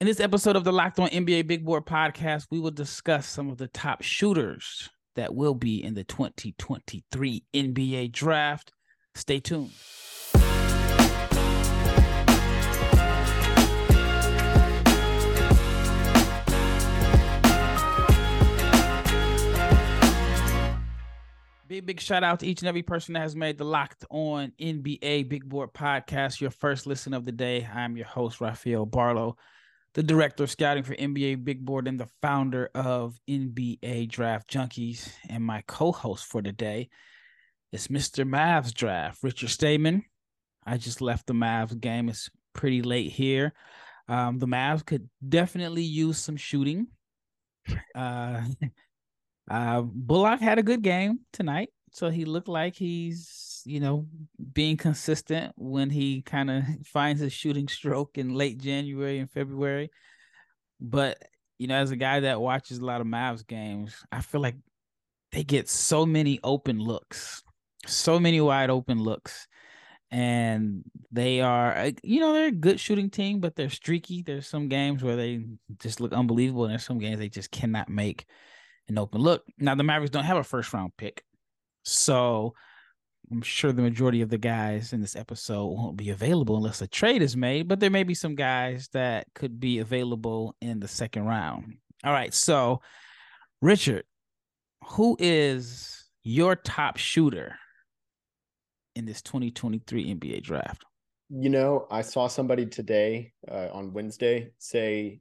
In this episode of the Locked On NBA Big Board podcast, we will discuss some of the top shooters that will be in the 2023 NBA draft. Stay tuned. Big, big shout out to each and every person that has made the Locked On NBA Big Board podcast your first listen of the day. I'm your host, Rafael Barlow, the director of scouting for NBA Big Board and the founder of NBA Draft Junkies. And my co host for today is Mr. Mavs Draft, Richard Stayman. I just left the Mavs game. It's pretty late here. Um, the Mavs could definitely use some shooting. Uh, uh, Bullock had a good game tonight, so he looked like he's you know being consistent when he kind of finds his shooting stroke in late January and February. But you know, as a guy that watches a lot of Mavs games, I feel like they get so many open looks, so many wide open looks. And they are, uh, you know, they're a good shooting team, but they're streaky. There's some games where they just look unbelievable, and there's some games they just cannot make an open look. Now the Mavericks don't have a first round pick, so I'm sure the majority of the guys in this episode won't be available unless a trade is made. But there may be some guys that could be available in the second round. All right, so Richard, who is your top shooter in this 2023 NBA draft? You know, I saw somebody today uh, on Wednesday say,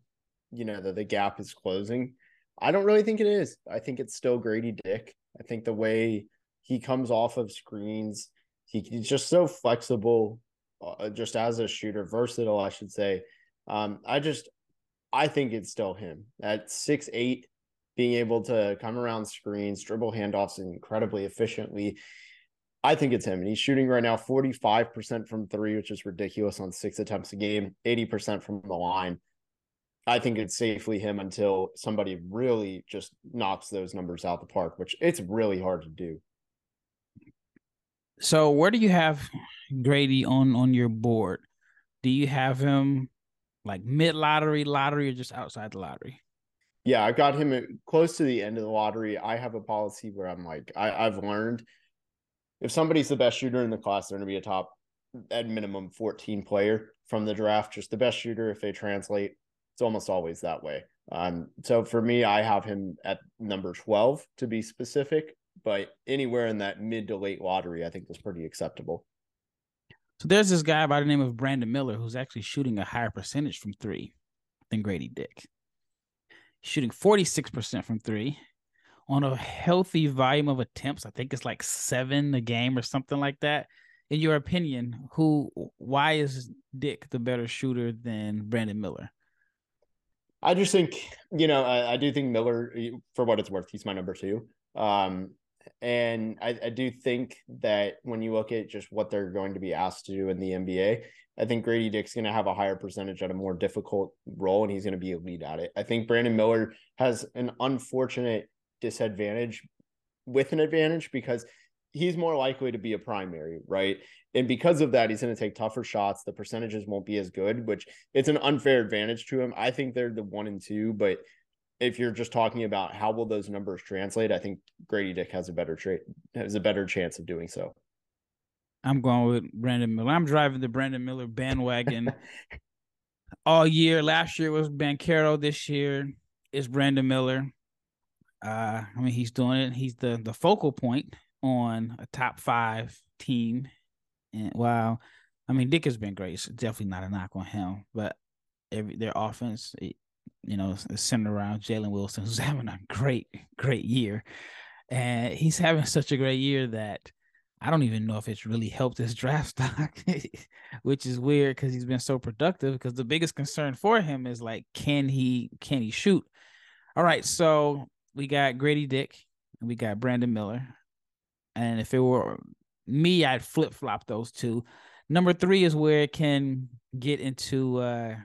you know, that the gap is closing. I don't really think it is. I think it's still Grady Dick. I think the way he comes off of screens, he, he's just so flexible, uh, just as a shooter, versatile, I should say. Um, I just, I think it's still him at six eight, being able to come around screens, dribble handoffs incredibly efficiently. I think it's him. And he's shooting right now 45% from three, which is ridiculous on six attempts a game, 80% from the line. I think it's safely him until somebody really just knocks those numbers out the park, which it's really hard to do. So where do you have Grady on on your board? Do you have him like mid lottery, lottery, or just outside the lottery? Yeah, I've got him close to the end of the lottery. I have a policy where I'm like, I, I've learned if somebody's the best shooter in the class, they're going to be a top at minimum 14 player from the draft. Just the best shooter if they translate it's almost always that way. Um, so for me, I have him at number 12 to be specific, but anywhere in that mid to late lottery, I think is pretty acceptable. So there's this guy by the name of Brandon Miller who's actually shooting a higher percentage from three than Grady Dick. shooting 46% from three on a healthy volume of attempts. I think it's like seven a game or something like that. In your opinion, who why is Dick the better shooter than Brandon Miller? I just think, you know, I, I, do think Miller, for what it's worth, he's my number two. Um, and I, I, do think that when you look at just what they're going to be asked to do in the NBA, I think Grady Dick's going to have a higher percentage at a more difficult role, and he's going to be a lead at it. I think Brandon Miller has an unfortunate disadvantage with an advantage because he's more likely to be a primary, right? And because of that, he's going to take tougher shots. The percentages won't be as good, which it's an unfair advantage to him. I think they're the one and two, but if you're just talking about how will those numbers translate, I think Grady Dick has a better trade has a better chance of doing so. I'm going with Brandon Miller. I'm driving the Brandon Miller bandwagon all year. Last year was Banchero. This year is Brandon Miller. Uh, I mean, he's doing it. He's the the focal point on a top five team. And wow, I mean, Dick has been great. It's definitely not a knock on him, but every their offense, you know, centered around Jalen Wilson, who's having a great, great year. And he's having such a great year that I don't even know if it's really helped his draft stock, which is weird because he's been so productive. Because the biggest concern for him is like, can he can he shoot? All right, so we got Grady Dick and we got Brandon Miller. And if it were me, I'd flip flop those two. Number three is where it can get into, uh,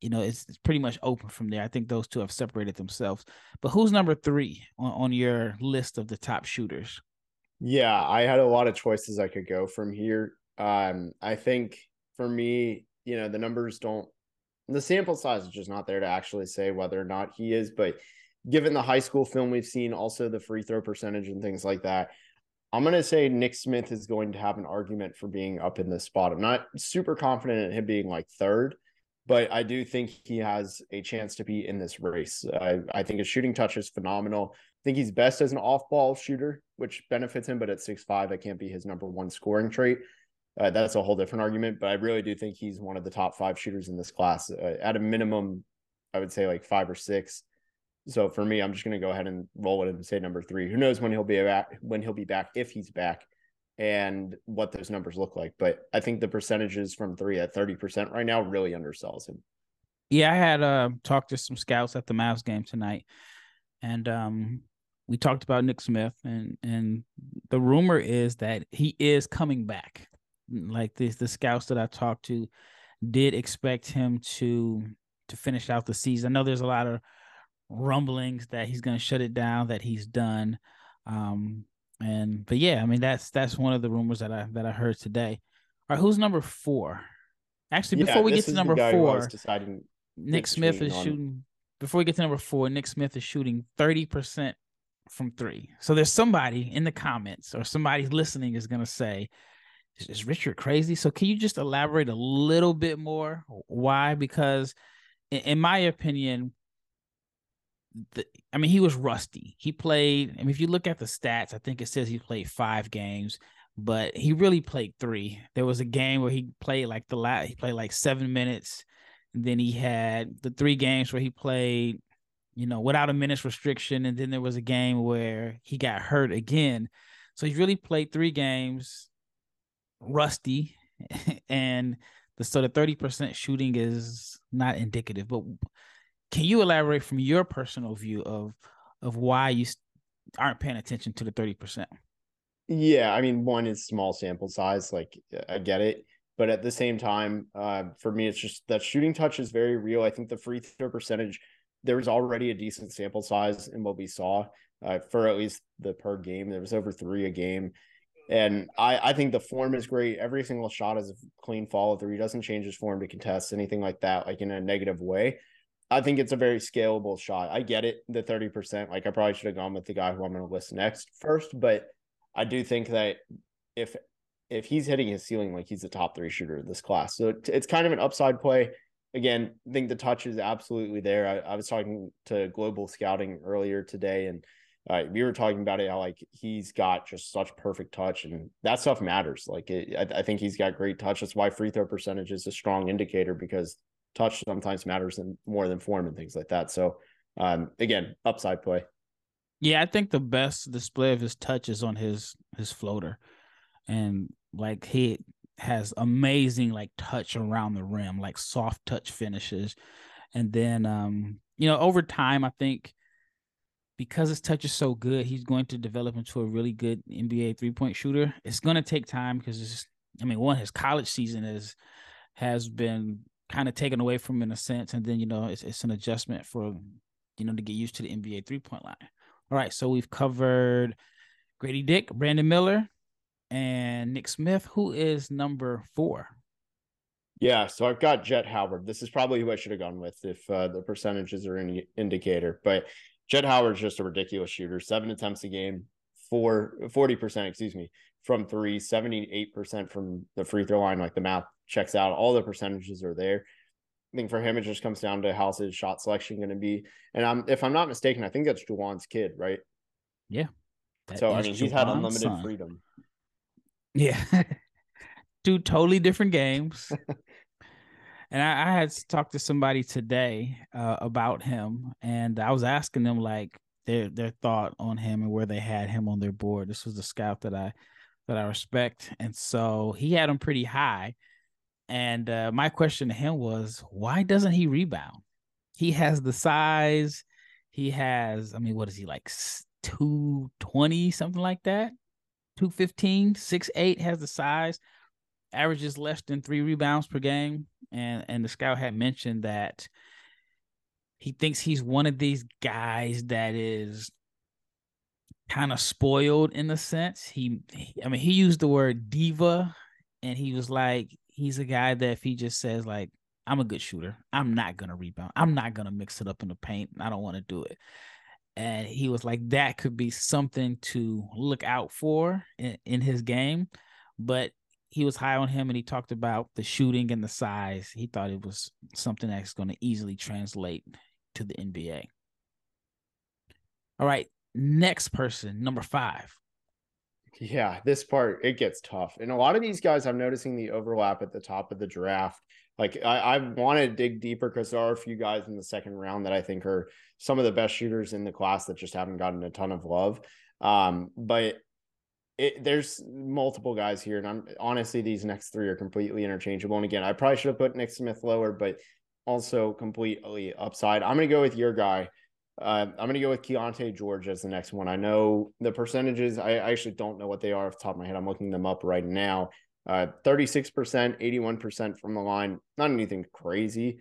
you know, it's, it's pretty much open from there. I think those two have separated themselves. But who's number three on, on your list of the top shooters? Yeah, I had a lot of choices I could go from here. Um, I think for me, you know, the numbers don't the sample size is just not there to actually say whether or not he is. But given the high school film we've seen, also the free throw percentage and things like that, I'm going to say Nick Smith is going to have an argument for being up in this spot. I'm not super confident in him being like third, but I do think he has a chance to be in this race. I, I think his shooting touch is phenomenal. I think he's best as an off ball shooter, which benefits him, but at six five, that can't be his number one scoring trait. Uh, that's a whole different argument, but I really do think he's one of the top five shooters in this class. Uh, at a minimum, I would say like five or six. So for me, I'm just going to go ahead and roll it and say number three. Who knows when he'll be back? When he'll be back, if he's back, and what those numbers look like. But I think the percentages from three at 30 percent right now really undersells him. Yeah, I had uh, talked to some scouts at the Mavs game tonight, and um, we talked about Nick Smith, and and the rumor is that he is coming back. Like this, the scouts that I talked to did expect him to to finish out the season. I know there's a lot of rumblings that he's going to shut it down, that he's done. Um, and but yeah, I mean that's that's one of the rumors that I that I heard today. All right, who's number four? Actually, before yeah, we get to number four, deciding Nick Smith is shooting. Before we get to number four, Nick Smith is shooting thirty percent from three. So there's somebody in the comments or somebody listening is going to say, "Is Richard crazy?" So can you just elaborate a little bit more why? Because in my opinion, the, I mean, he was rusty. He played. I mean, if you look at the stats, I think it says he played five games, but he really played three. There was a game where he played like the last. He played like seven minutes. Then he had the three games where he played, you know, without a minutes restriction. And then there was a game where he got hurt again. So he really played three games, rusty, and the so the thirty percent shooting is not indicative. But can you elaborate from your personal view of of why you aren't paying attention to the 30%? Yeah, I mean, one is small sample size, like I get it, but at the same time, uh, for me, it's just that shooting touch is very real. I think the free throw percentage, there was already a decent sample size in what we saw uh, for at least the per game. There was over three a game. And I, I think the form is great. Every single shot is a clean follow through. He doesn't change his form to contest anything like that, like in a negative way. I think it's a very scalable shot. I get it, the 30%. Like I probably should have gone with the guy who I'm going to list next first, but I do think that if if he's hitting his ceiling, like he's a top three shooter of this class. So it's kind of an upside play. Again, I think the touch is absolutely there. I, I was talking to global scouting earlier today, and uh, we were talking about it how like he's got just such perfect touch, and that stuff matters. Like it, I, I think he's got great touch. That's why free throw percentage is a strong indicator because touch sometimes matters than more than form and things like that. So um, again, upside play. Yeah, I think the best display of his touch is on his his floater, and like he has amazing like touch around the rim, like soft touch finishes, and then um you know over time I think because his touch is so good, he's going to develop into a really good NBA three point shooter. It's going to take time because I mean one his college season is has been kind of taken away from in a sense, and then you know it's it's an adjustment for you know to get used to the NBA three point line. All right, so we've covered Grady Dick, Brandon Miller, and Nick Smith. Who is number four? Yeah, so I've got Jett Howard. This is probably who I should have gone with if uh, the percentages are any indicator. But Jett Howard's just a ridiculous shooter. Seven attempts a game, four, 40%, excuse me, from three, 78% from the free throw line. Like the math checks out. All the percentages are there. I think for him, it just comes down to how's his shot selection going to be. And I'm, if I'm not mistaken, I think that's Juwan's kid, right? Yeah. So I mean, he's had unlimited son. freedom. Yeah, two totally different games. and I, I, had talked to somebody today uh, about him, and I was asking them like their their thought on him and where they had him on their board. This was the scout that I that I respect, and so he had him pretty high. And uh, my question to him was, why doesn't he rebound? He has the size. He has, I mean, what is he like? 220, something like that? 215, 6'8 has the size, averages less than three rebounds per game. And and the scout had mentioned that he thinks he's one of these guys that is kind of spoiled in a sense. He, I mean, he used the word diva, and he was like, he's a guy that if he just says like I'm a good shooter. I'm not gonna rebound. I'm not gonna mix it up in the paint. I don't want to do it. And he was like, that could be something to look out for in, in his game. But he was high on him and he talked about the shooting and the size. He thought it was something that's going to easily translate to the NBA. All right, next person, number five. Yeah, this part it gets tough. And a lot of these guys, I'm noticing the overlap at the top of the draft. Like I, I want to dig deeper because there are a few guys in the second round that I think are some of the best shooters in the class that just haven't gotten a ton of love. Um, but it, there's multiple guys here, and I'm honestly these next three are completely interchangeable. And again, I probably should have put Nick Smith lower, but also completely upside. I'm gonna go with your guy. Uh, I'm going to go with Keyonte George as the next one. I know the percentages, I, I, actually don't know what they are off the top of my head. I'm looking them up right now. Uh, 36%, 81% from the line. Not anything crazy,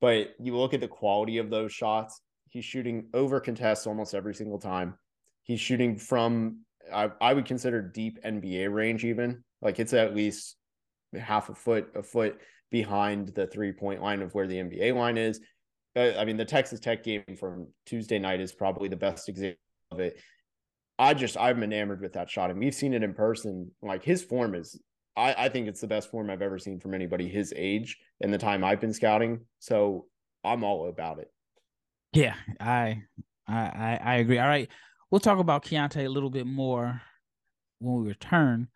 but you look at the quality of those shots. He's shooting over contests almost every single time. He's shooting from, I, I would consider deep NBA range, even. Like it's at least half a foot, a foot behind the three point line of where the NBA line is. I mean, the Texas Tech game from Tuesday night is probably the best example of it. I just I'm enamored with that shot, and we've seen it in person. Like his form is, I I think it's the best form I've ever seen from anybody his age in the time I've been scouting. So I'm all about it. Yeah, I I I agree. All right, we'll talk about Keyonte a little bit more when we return,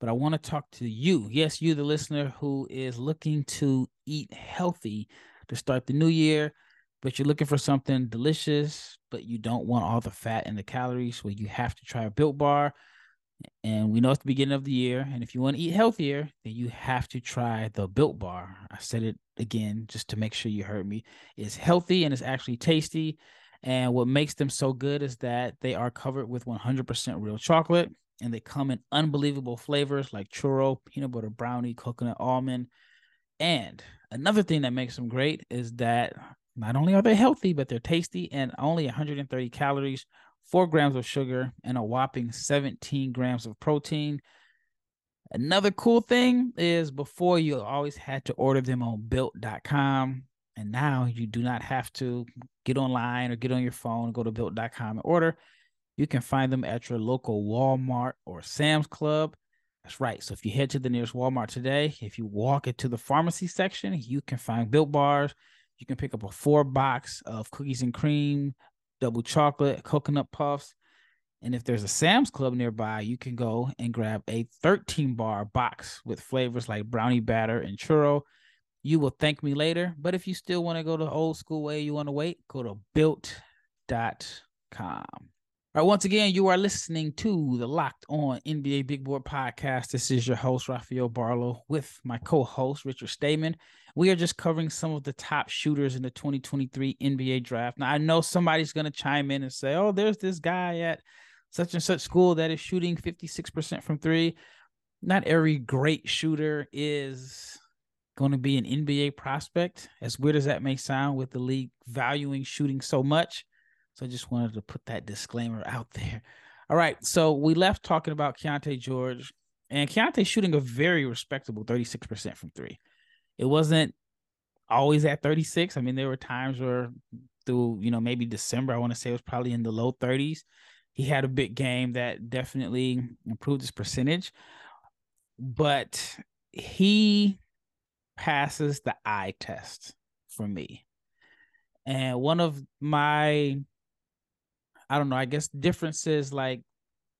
but I want to talk to you. Yes, you, the listener who is looking to eat healthy to start the new year, but you're looking for something delicious, but you don't want all the fat and the calories, well, you have to try a built bar. And we know it's the beginning of the year. And if you want to eat healthier, then you have to try the built bar. I said it again just to make sure you heard me. It's healthy and it's actually tasty. And what makes them so good is that they are covered with 100% real chocolate and they come in unbelievable flavors like churro, peanut butter brownie, coconut almond. And another thing that makes them great is that not only are they healthy, but they're tasty and only 130 calories, four grams of sugar, and a whopping 17 grams of protein. Another cool thing is before you always had to order them on built.com. And now you do not have to get online or get on your phone and go to built.com and order. You can find them at your local Walmart or Sam's Club. That's right. So if you head to the nearest Walmart today, if you walk into the pharmacy section, you can find built bars. You can pick up a four box of cookies and cream, double chocolate, coconut puffs. And if there's a Sam's Club nearby, you can go and grab a 13 bar box with flavors like brownie batter and churro. You will thank me later. But if you still want to go the old school way, you want to wait, go to built.com. All right, once again, you are listening to the Locked On NBA Big Board podcast. This is your host, Rafael Barlow, with my co host, Richard Stayman. We are just covering some of the top shooters in the 2023 NBA draft. Now, I know somebody's going to chime in and say, oh, there's this guy at such and such school that is shooting 56% from three. Not every great shooter is going to be an NBA prospect, as weird as that may sound, with the league valuing shooting so much. So I just wanted to put that disclaimer out there. All right. So we left talking about Keyonte George, and Keyonte shooting a very respectable 36% from three. It wasn't always at 36. I mean, there were times where through, you know, maybe December, I want to say it was probably in the low 30s. He had a big game that definitely improved his percentage. But he passes the eye test for me. And one of my I don't know, I guess differences like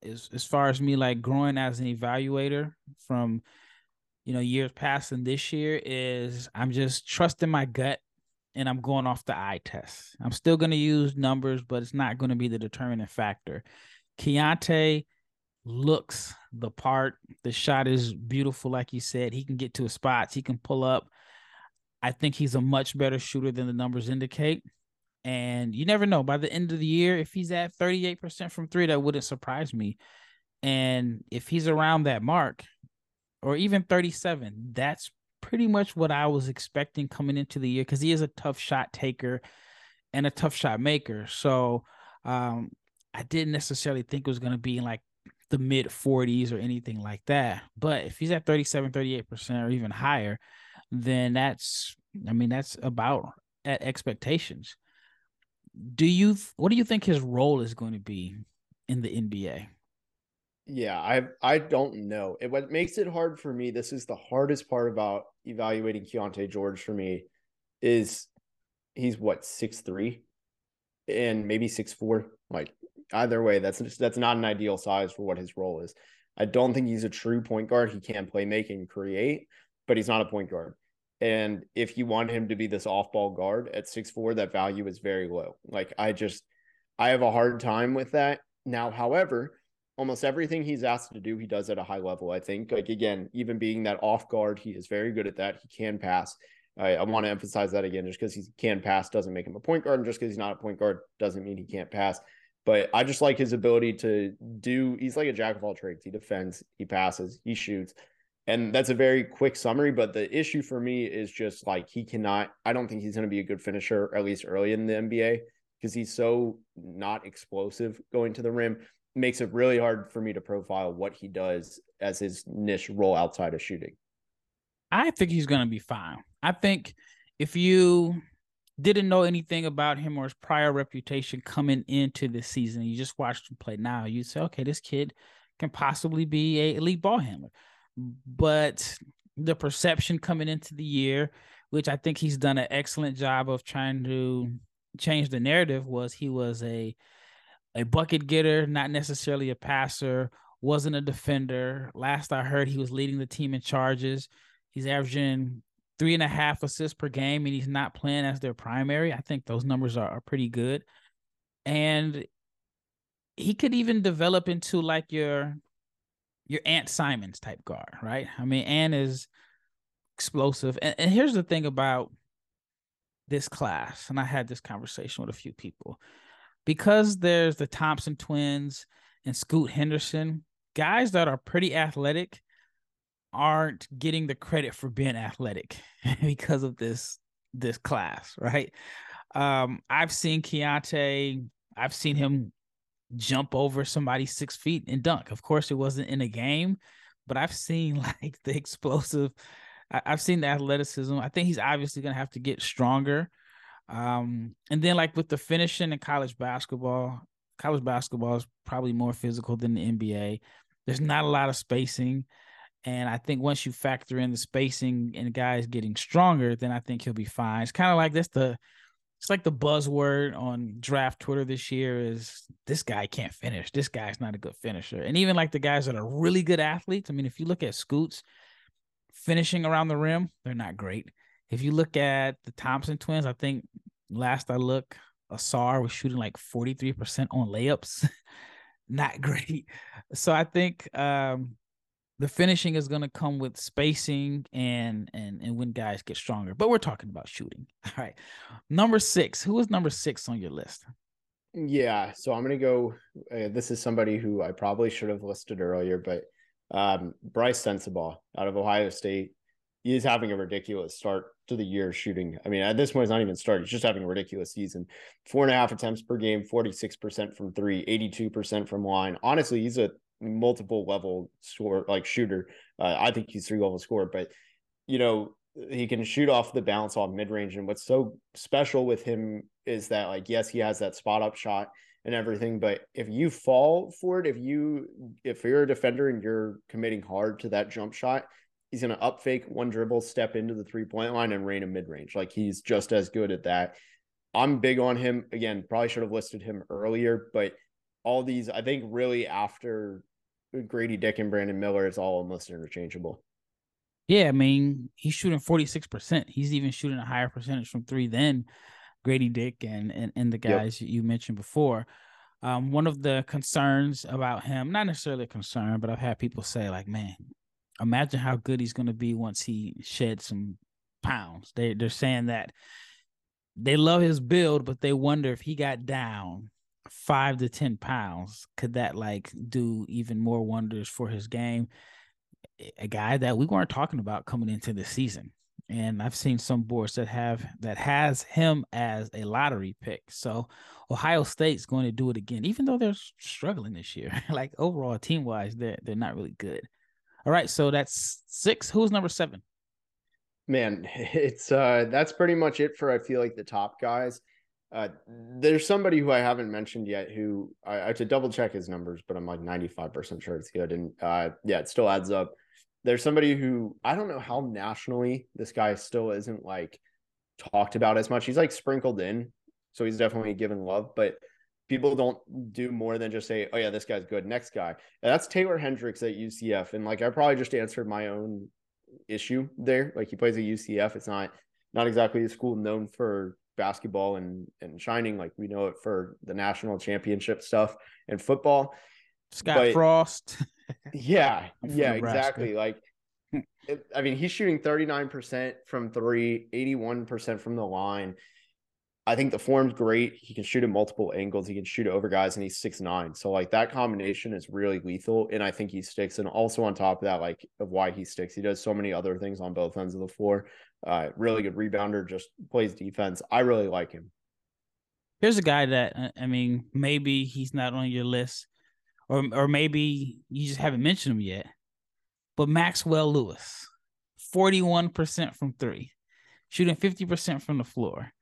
as as far as me like growing as an evaluator from you know years past and this year is I'm just trusting my gut and I'm going off the eye test. I'm still going to use numbers, but it's not going to be the determining factor. Keyonte looks the part. The shot is beautiful, like you said. He can get to his spots. He can pull up. I think he's a much better shooter than the numbers indicate. And you never know. By the end of the year, if he's at 38% from three, that wouldn't surprise me. And if he's around that mark, or even 37, that's pretty much what I was expecting coming into the year because he is a tough shot taker and a tough shot maker. So um, I didn't necessarily think it was going to be like the mid 40s or anything like that. But if he's at 37, 38% or even higher, then that's I mean that's about at expectations. Do you what do you think his role is going to be in the NBA? Yeah, I I don't know. It, what makes it hard for me, this is the hardest part about evaluating Keyonte George for me, is he's what six three, and maybe six four. Like either way, that's just, that's not an ideal size for what his role is. I don't think he's a true point guard. He can play make and create, but he's not a point guard. And if you want him to be this off ball guard at six four, that value is very low. Like I just I have a hard time with that. Now, however, almost everything he's asked to do, he does at a high level. I think, like again, even being that off guard, he is very good at that. He can pass. I, I want to emphasize that again. Just because he can pass doesn't make him a point guard, and just because he's not a point guard doesn't mean he can't pass. But I just like his ability to do. He's like a jack of all trades. He defends, he passes, he shoots, and that's a very quick summary. But the issue for me is just like he cannot. I don't think he's going to be a good finisher, at least early in the NBA, because he's so not explosive going to the rim makes it really hard for me to profile what he does as his niche role outside of shooting. I think he's going to be fine. I think if you didn't know anything about him or his prior reputation coming into the season, you just watched him play now, you'd say, okay, this kid can possibly be a elite ball handler. But the perception coming into the year, which I think he's done an excellent job of trying to change the narrative, was he was a a bucket getter, not necessarily a passer, wasn't a defender. Last I heard, he was leading the team in charges. He's averaging three and a half assists per game, and he's not playing as their primary. I think those numbers are, are pretty good. And he could even develop into like your your Ant Simons type guard, right? I mean, Ant is explosive. And, and here's the thing about this class, and I had this conversation with a few people because there's the Thompson twins and Scoot Henderson, guys that are pretty athletic aren't getting the credit for being athletic because of this this class, right? Um, I've seen Keyonte, I've seen him jump over somebody six feet and dunk. Of course, it wasn't in a game, but I've seen like the explosive. I, have seen the athleticism. I think he's obviously gonna have to get stronger. Um, and then like with the finishing in college basketball, college basketball is probably more physical than the NBA. There's not a lot of spacing. And I think once you factor in the spacing and guys getting stronger, then I think he'll be fine. It's kind of like this the it's like the buzzword on draft Twitter this year is this guy can't finish. This guy's not a good finisher. And even like the guys that are really good athletes, I mean, if you look at Scoots finishing around the rim, they're not great. If you look at the Thompson twins, I think last I look, Ausar was shooting like 43% on layups. Not great. So I think um, the finishing is going to come with spacing and and and when guys get stronger. But we're talking about shooting. All right. Number 6. Who is number 6 on your list? Yeah, so I'm going to go uh, this is somebody who I probably should have listed earlier, but um, Brice Sensabaugh out of Ohio State he is having a ridiculous start to the year shooting. I mean, at this point, it's not even started. He's just having a ridiculous season. Four and a half attempts per game, 46% from three, 82% from line. Honestly, he's a multiple level score like shooter. Uh, I think he's three level scorer, but you know, he can shoot off the bounce off mid range. And what's so special with him is that, like, yes, he has that spot up shot and everything, but if you fall for it, if you if you're a defender and you're committing hard to that jump shot, he's to up fake one dribble, step into the three point line, and rain a mid range. Like he's just as good at that. I'm big on him. Again, probably should have listed him earlier, but all these, I think, really after Grady Dick and Brandon Miller, it's all almost interchangeable. Yeah, I mean, he's shooting 46%. He's even shooting a higher percentage from three than Grady Dick and and, and the guys yep. you mentioned before. Um, one of the concerns about him, not necessarily a concern, but I've had people say, like, man, imagine how good he's going to be once he sheds some pounds. They they're saying that they love his build, but they wonder if he got down five to ten pounds, could that like do even more wonders for his game? A guy that we weren't talking about coming into the season. And I've seen some boards that have that has him as a lottery pick. So Ohio State's going to do it again, even though they're struggling this year. like overall, team wise, they're they're not really good. All right, so that's six. Who's number seven? Man, it's uh that's pretty much it for I feel like the top guys. Uh, there's somebody who I haven't mentioned yet who I, I had to double check his numbers, but I'm like 95% sure it's good. And uh, yeah, it still adds up. There's somebody who I don't know how nationally this guy still isn't like talked about as much. He's like sprinkled in, so he's definitely given love, but people don't do more than just say, "Oh yeah, this guy's good." Next guy, and that's Taylor Hendricks at UCF, and like I probably just answered my own issue there. Like he plays at UCF, it's not not exactly a school known for basketball and and shining like we know it for the national championship stuff and football. Scott but, Frost. yeah, yeah, exactly. Like it, I mean, he's shooting 39% from 3, 81% from the line. I think the form's great. He can shoot at multiple angles. He can shoot over guys, and he's six nine. So like that combination is really lethal, and I think he sticks. And also on top of that, like of why he sticks, he does so many other things on both ends of the floor. Uh, really good rebounder, just plays defense. I really like him. Here's a guy that uh, I mean, maybe he's not on your list, or or maybe you just haven't mentioned him yet. But Maxwell Lewis, forty one percent from three, shooting fifty percent from the floor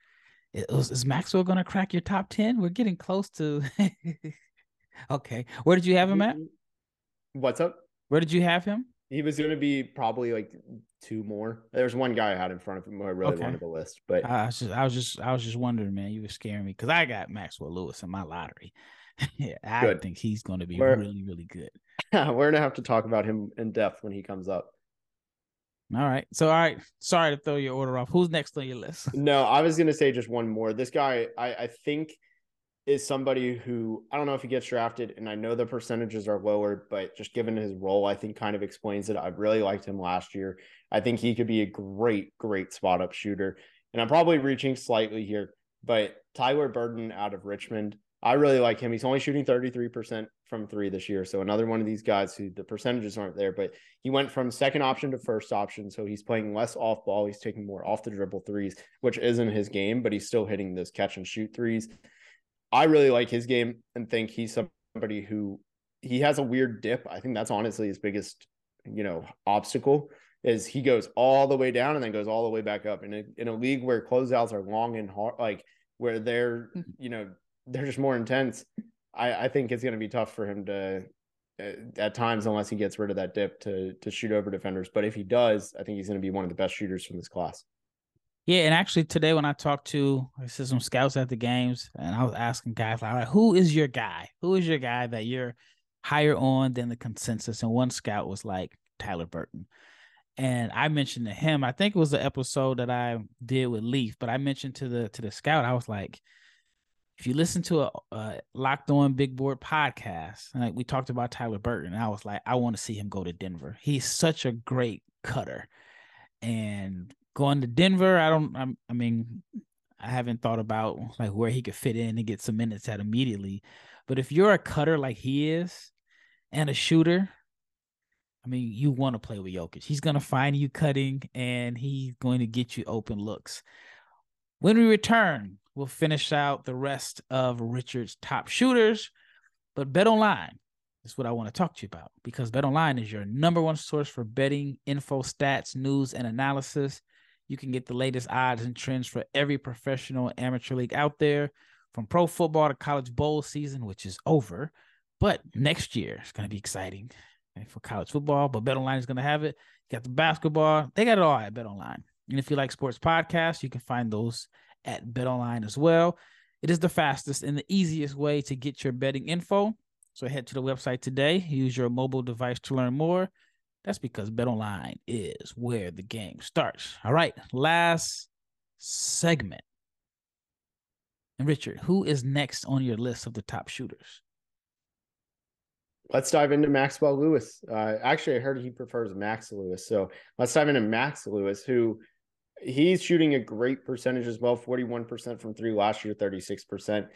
is, is Maxwell going to crack your top 10? We're getting close to. okay. Where did you have him at? Mm-hmm. What's up? Where did you have him? He was going to be probably like two more. There's one guy I had in front of him who I really okay. wanted the list, but I was just, I was just, I was just wondering, man. You were scaring me because I got Maxwell Lewis in my lottery. yeah, I good. think he's going to be we're, really, really good. we're gonna have to talk about him in depth when he comes up. All right. So, all right. Sorry to throw your order off. Who's next on your list? No, I was going to say just one more. This guy, I, I think, is somebody who I don't know if he gets drafted, and I know the percentages are lower, but just given his role, I think kind of explains it. I really liked him last year. I think he could be a great, great spot up shooter. And I'm probably reaching slightly here, but Tyler Burton out of Richmond, I really like him. He's only shooting 33% from three this year. So another one of these guys who the percentages aren't there, but he went from second option to first option. So he's playing less off ball. He's taking more off the dribble threes, which isn't his game, but he's still hitting those catch and shoot threes. I really like his game and think he's somebody who he has a weird dip. I think that's honestly his biggest, you know, obstacle is he goes all the way down and then goes all the way back up. In a in a league where closeouts are long and hard, like where they're, hmm. you know, they're just more intense. I, I think it's going to be tough for him to uh, at times unless he gets rid of that dip to to shoot over defenders. But if he does, I think he's going to be one of the best shooters from this class. Yeah, and actually today when I talked to I said some scouts at the games, and I was asking guys like, who is your guy? Who is your guy that you're higher on than the consensus? And one scout was like Tyler Burton. And I mentioned to him, I think it was the episode that I did with Leaf, but I mentioned to the to the scout, I was like, if you listen to a, a, locked on big board podcast, like we talked about Tyler Burton, I was like, I want to see him go to Denver. He's such a great cutter, and going to Denver, I don't. I'm, I mean, I haven't thought about like where he could fit in and get some minutes at immediately. But if you're a cutter like he is, and a shooter, I mean, you want to play with Jokic. He's gonna find you cutting, and he's going to get you open looks. When we return, we'll finish out the rest of Richard's top shooters. But BetOnline is what I want to talk to you about because BetOnline is your number one source for betting info, stats, news, and analysis. You can get the latest odds and trends for every professional amateur league out there, from pro football to college bowl season, which is over. But next year is going to be exciting for college football. But BetOnline is going to have it. You got the basketball; they got it all at BetOnline. And if you like sports podcasts, you can find those at BetOnline as well. It is the fastest and the easiest way to get your betting info. So head to the website today, use your mobile device to learn more. That's because BetOnline is where the game starts. All right, last segment. And Richard, who is next on your list of the top shooters? Let's dive into Maxwell Lewis. Uh, actually, I heard he prefers Max Lewis. So let's dive into Max Lewis, who he's shooting a great percentage as well 41% from three last year 36%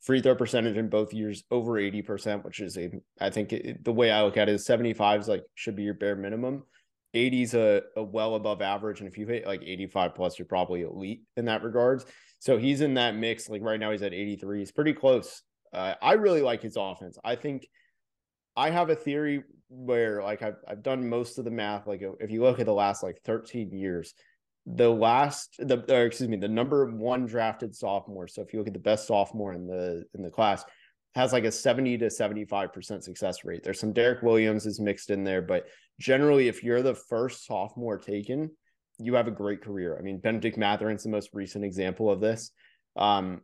free throw percentage in both years over 80% which is a i think it, the way i look at it is 75 is like should be your bare minimum. 80 is a, a well above average and if you hit like 85 plus you're probably elite in that regards. So he's in that mix like right now he's at 83 he's pretty close. Uh, i really like his offense. I think i have a theory where like I've, I've done most of the math like if you look at the last like 13 years the last the or excuse me the number one drafted sophomore so if you look at the best sophomore in the in the class has like a 70 to 75% success rate. There's some derrick williams is mixed in there but generally if you're the first sophomore taken you have a great career. I mean bennedict mathurin's the most recent example of this. Um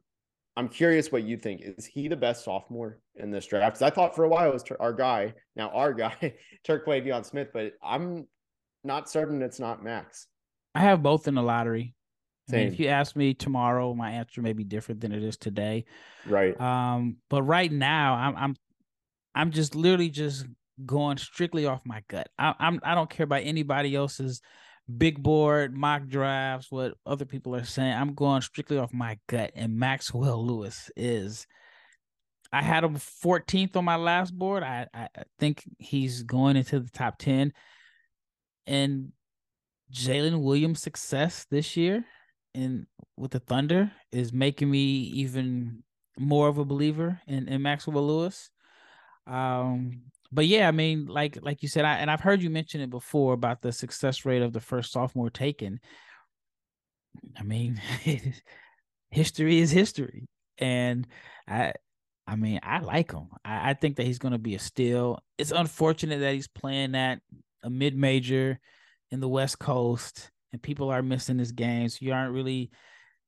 i'm curious what you think. Is he the best sophomore in this draft? I thought for a while it was our guy now our guy Terquavion smith but i'm not certain it's not max I have both in the lottery. If you ask me tomorrow, my answer may be different than it is today. Right. Um, but right now, I'm I'm I'm just literally just going strictly off my gut. I, I'm I don't care about anybody else's big board mock drafts, what other people are saying. I'm going strictly off my gut, and Maxwell Lewis is. I had him 14th on my last board. I I think he's going into the top 10, and Jalen Williams' success this year in with the Thunder is making me even more of a believer in, in Maxwell Lewis. Um, but yeah, I mean, like like you said, I and I've heard you mention it before about the success rate of the first sophomore taken. I mean, history is history, and I, I mean, I like him. I, I think that he's going to be a steal. It's unfortunate that he's playing at a mid major in the West Coast and people are missing this game. So you aren't really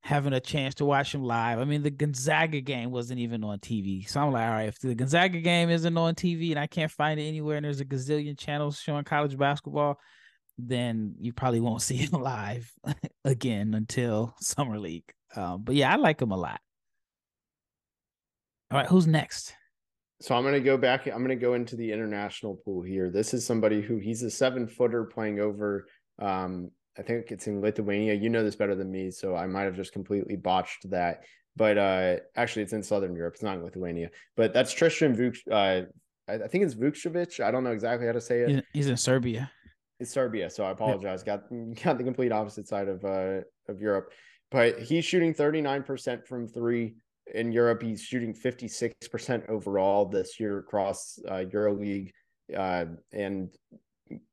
having a chance to watch him live. I mean, the Gonzaga game wasn't even on TV. So I'm like, all right, if the Gonzaga game isn't on TV and I can't find it anywhere and there's a gazillion channels showing college basketball, then you probably won't see him live again until Summer League. Um, but yeah, I like him a lot. All right, who's next? So I'm going to go back. I'm going to go into the international pool here. This is somebody who he's a seven footer playing over. Um, I think it's in Lithuania. You know this better than me, so I might have just completely botched that. But uh, actually, it's in Southern Europe. It's not in Lithuania. But that's Tristan Vuk. Uh, I think it's Vukcevic. I don't know exactly how to say it. He's in Serbia. It's Serbia, so I apologize. Got got the complete opposite side of uh, of Europe. But he's shooting 39% from three in Europe, he's shooting 56% overall this year across uh, EuroLeague uh, and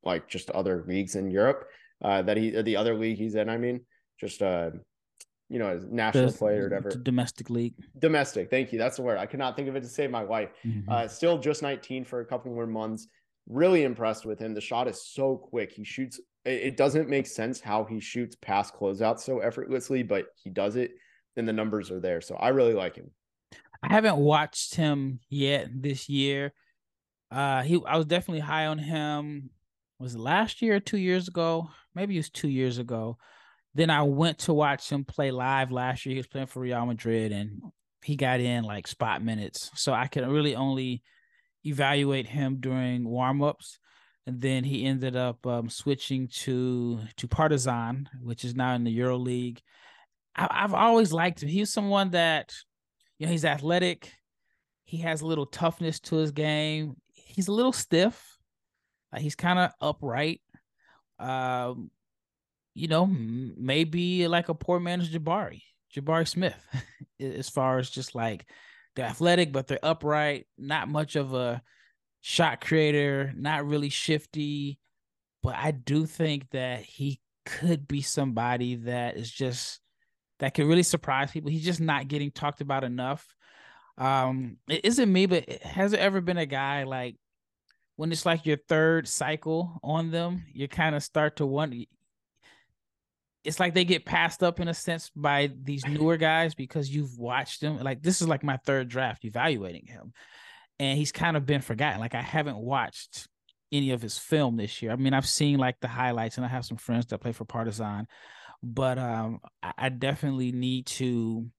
like just other leagues in Europe uh, that he the other league he's in. I mean, just uh, you know, national the, player or whatever. Domestic league. Domestic. Thank you. That's the word. I could not think of it to save my life. Mm-hmm. Uh, still just 19 for a couple more months. Really impressed with him. The shot is so quick. He shoots. It, it doesn't make sense how he shoots past closeouts so effortlessly, but he does it and the numbers are there. So I really like him. I haven't watched him yet this year. Uh he I was definitely high on him. Was it last year or two years ago? Maybe it was two years ago. Then I went to watch him play live last year. He was playing for Real Madrid and he got in like spot minutes. So I could really only evaluate him during warmups. And then he ended up um, switching to to Partizan, which is now in the Euro League. I, have always liked him. He's someone that, you know, he's athletic. He has a little toughness to his game. He's a little stiff. Uh, he's kind of upright. Um, you know, maybe like a poor man's Jabari, Jabari Smith, as far as just like they're athletic, but they're upright, not much of a shot creator, not really shifty. But I do think that he could be somebody that is just that could really surprise people. He's just not getting talked about enough. Um, it isn't me, but has there ever been a guy like when it's like your third cycle on them, you kind of start to wonder. It's like they get passed up in a sense by these newer guys because you've watched them. Like this is like my third draft evaluating him, and he's kind of been forgotten. Like I haven't watched any of his film this year. I mean, I've seen like the highlights, and I have some friends that play for Partizan but um, I definitely need to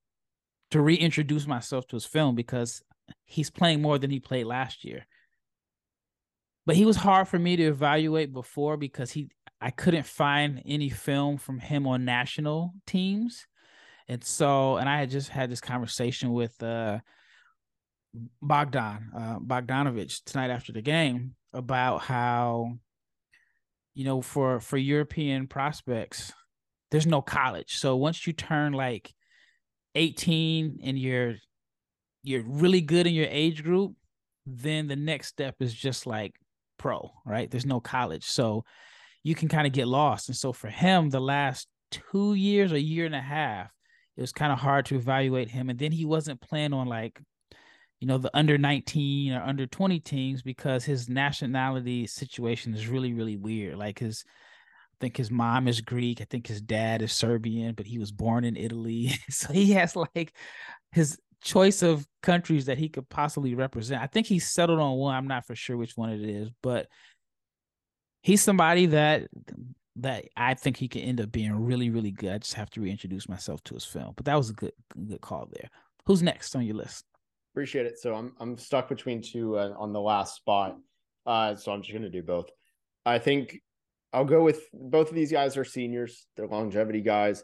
to reintroduce myself to his film because he's playing more than he played last year. But he was hard for me to evaluate before because he I couldn't find any film from him on national teams. And so, and I had just had this conversation with uh, Bogdan uh, Bogdanovich tonight after the game about how, you know, for for European prospects, there's no college. So once you turn like 18 and you're you're really good in your age group, then the next step is just like pro, right? There's no college. So you can kind of get lost. And so for him, the last two years, a year and a half, it was kind of hard to evaluate him. And then he wasn't playing on like, you know, the under 19 or under 20 teams because his nationality situation is really, really weird. Like his, I think his mom is Greek. I think his dad is Serbian, but he was born in Italy. so he has like his choice of countries that he could possibly represent. I think he's settled on one. I'm not for sure which one it is, but he's somebody that that I think he can end up being really, really good. I just have to reintroduce myself to his film. But that was a good good call there. Who's next on your list? Appreciate it. So I'm I'm stuck between two uh, on the last spot. Uh, so I'm just gonna do both. I think I'll go with both of these guys are seniors. They're longevity guys.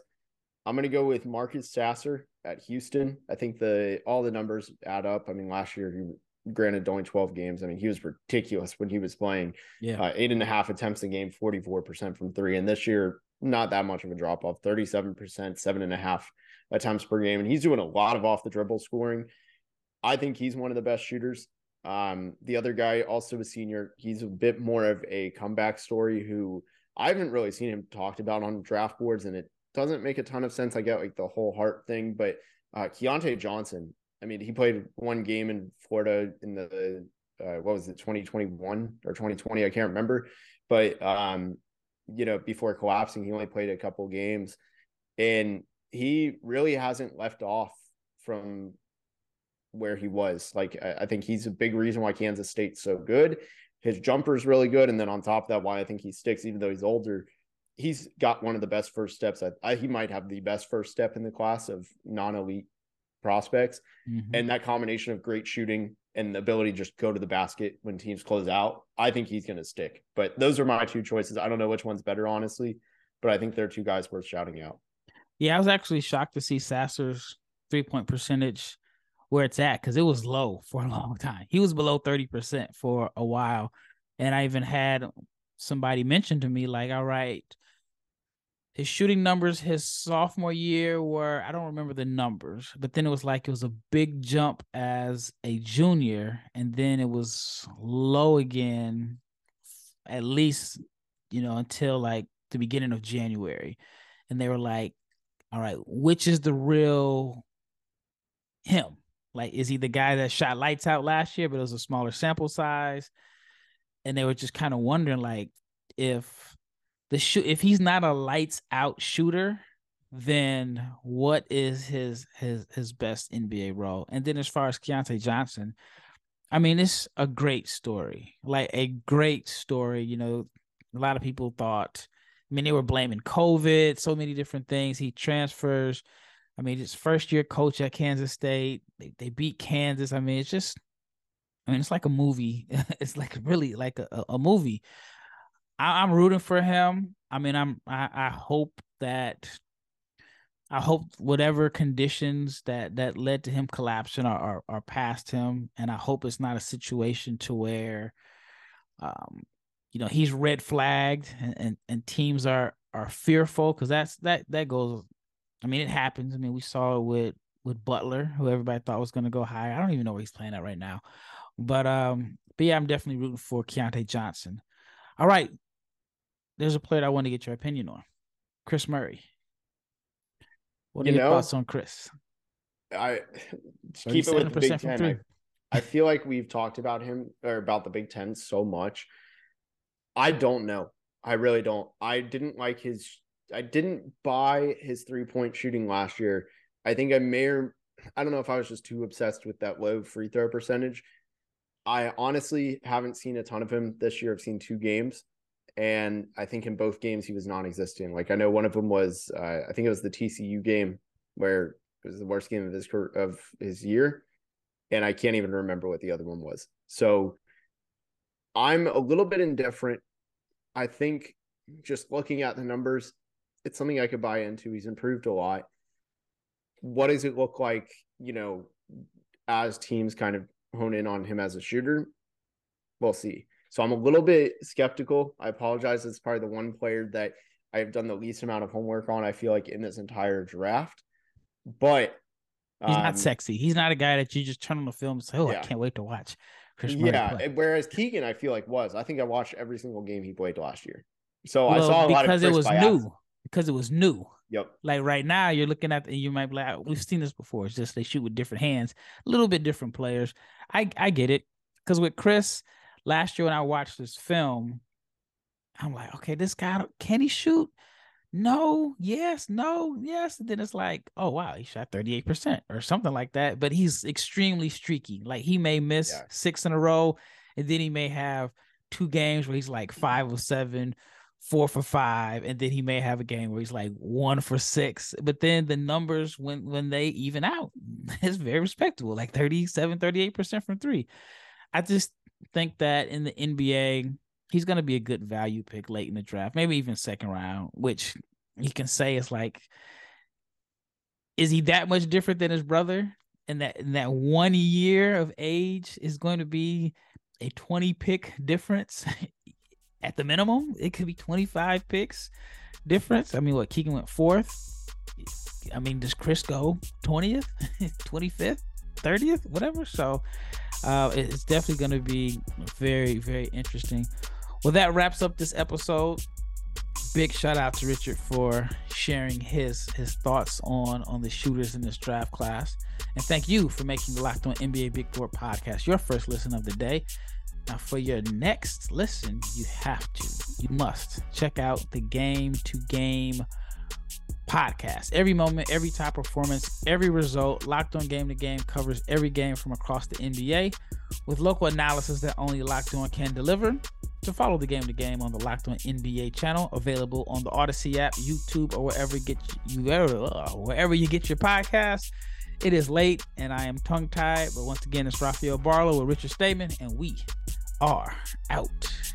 I'm gonna go with Marcus Sasser at Houston. I think the all the numbers add up. I mean, last year he granted only 12 games. I mean, he was ridiculous when he was playing. Yeah. Uh, eight and a half attempts a game, 44% from three. And this year, not that much of a drop off, 37%, seven and a half attempts per game. And he's doing a lot of off the dribble scoring. I think he's one of the best shooters. Um, the other guy, also a senior, he's a bit more of a comeback story who I haven't really seen him talked about on draft boards, and it doesn't make a ton of sense. I get like the whole heart thing, but uh, Keyontae Johnson I mean, he played one game in Florida in the uh, what was it, 2021 or 2020? I can't remember, but um, you know, before collapsing, he only played a couple games, and he really hasn't left off from where he was. Like, I, I think he's a big reason why Kansas State's so good. His jumper is really good, and then on top of that, why I think he sticks, even though he's older. He's got one of the best first steps. I, I, he might have the best first step in the class of non-elite prospects. Mm-hmm. And that combination of great shooting and the ability to just go to the basket when teams close out, I think he's going to stick. But those are my two choices. I don't know which one's better, honestly, but I think they're two guys worth shouting out. Yeah, I was actually shocked to see Sasser's three point percentage where it's at because it was low for a long time. He was below 30% for a while. And I even had somebody mention to me, like, all right, his shooting numbers his sophomore year were I don't remember the numbers, but then it was like it was a big jump as a junior, and then it was low again, at least you know until like the beginning of January, and they were like, "All right, which is the real him? Like, is he the guy that shot lights out last year, but it was a smaller sample size?" And they were just kind of wondering, like, if the shoot if he's not a lights out shooter, then what is his his his best NBA role? And then as far as Keyontae Johnson, I mean, it's a great story, like a great story. You know, a lot of people thought, I mean, they were blaming COVID, so many different things. He transfers. I mean, his first year coach at Kansas State. They, they beat Kansas. I mean, it's just, I mean, it's like a movie. it's like really like a, a movie. I, am rooting for him. I mean, I'm I, I hope that I hope whatever conditions that that led to him collapsing are, are, are past him, and I hope it's not a situation to where, um, you know, he's red flagged and and, and teams are are fearful because that's that that goes. I mean, it happens. I mean, we saw it with with Butler, who everybody thought was going to go higher. I don't even know where he's playing at right now, but um, but yeah, I'm definitely rooting for Keyontae Johnson. All right, there's a player I want to get your opinion on. Kris Murray. What are you your know, thoughts on Kris? I keep it with the Big Ten. I, I feel like we've talked about him or about the Big Ten so much. I don't know. I really don't. I didn't like his. I didn't buy his three point shooting last year. I think I may or I don't know if I was just too obsessed with that low free throw percentage. I honestly haven't seen a ton of him this year. I've seen two games and I think in both games he was non-existent. Like I know one of them was uh, I think it was the TCU game where it was the worst game of his of his year, and I can't even remember what the other one was. So I'm a little bit indifferent. I think just looking at the numbers, it's something I could buy into. He's improved a lot. What does it look like, you know, as teams kind of hone in on him as a shooter? We'll see. So I'm a little bit skeptical. I apologize. It's probably the one player that I've done the least amount of homework on, I feel like, in this entire draft. But he's um, not sexy. He's not a guy that you just turn on the film and say, Oh, yeah. I can't wait to watch. Kris yeah. Play. Whereas Keegan, I feel like was. I think I watched every single game he played last year. So well, I saw a lot of because it was new. Because it was new. Yep. Like right now, you're looking at and you might be like, ah, we've seen this before. It's just they shoot with different hands, a little bit different players. I I get it because with Kris last year when I watched this film, I'm like, okay, this guy can he shoot? No, yes, no, yes. And then it's like, oh wow, he shot 38% or something like that. But he's extremely streaky. Like he may miss yeah. six in a row, and then he may have two games where he's like five or seven, four for five, and then he may have a game where he's like one for six. But then the numbers when when they even out, it's very respectable, like 37, 38% from three. I just think that in the NBA, he's gonna be a good value pick late in the draft, maybe even second round, which you can say is like is he that much different than his brother? And that in that one year of age is going to be a 20 pick difference at the minimum, it could be 25 picks difference. I mean, what Keegan went fourth. I mean, does Kris go 20th, 25th, 30th, whatever? So uh, it's definitely going to be very, very interesting. Well, that wraps up this episode. Big shout out to Richard for sharing his his thoughts on on the shooters in this draft class, and thank you for making the Locked On NBA Big Board podcast your first listen of the day. Now, for your next listen, you have to, you must check out the Game to Game podcast. Every moment, every top performance, every result, Locked On Game to Game covers every game from across the NBA with local analysis that only Locked On can deliver. To follow the Game to Game on the Locked On NBA channel, available on the Audacy app, YouTube, or wherever get you uh, wherever you get your podcast. It is late and I am tongue tied, but once again, it's Rafael Barlowe with Richard Stayman, and we are out.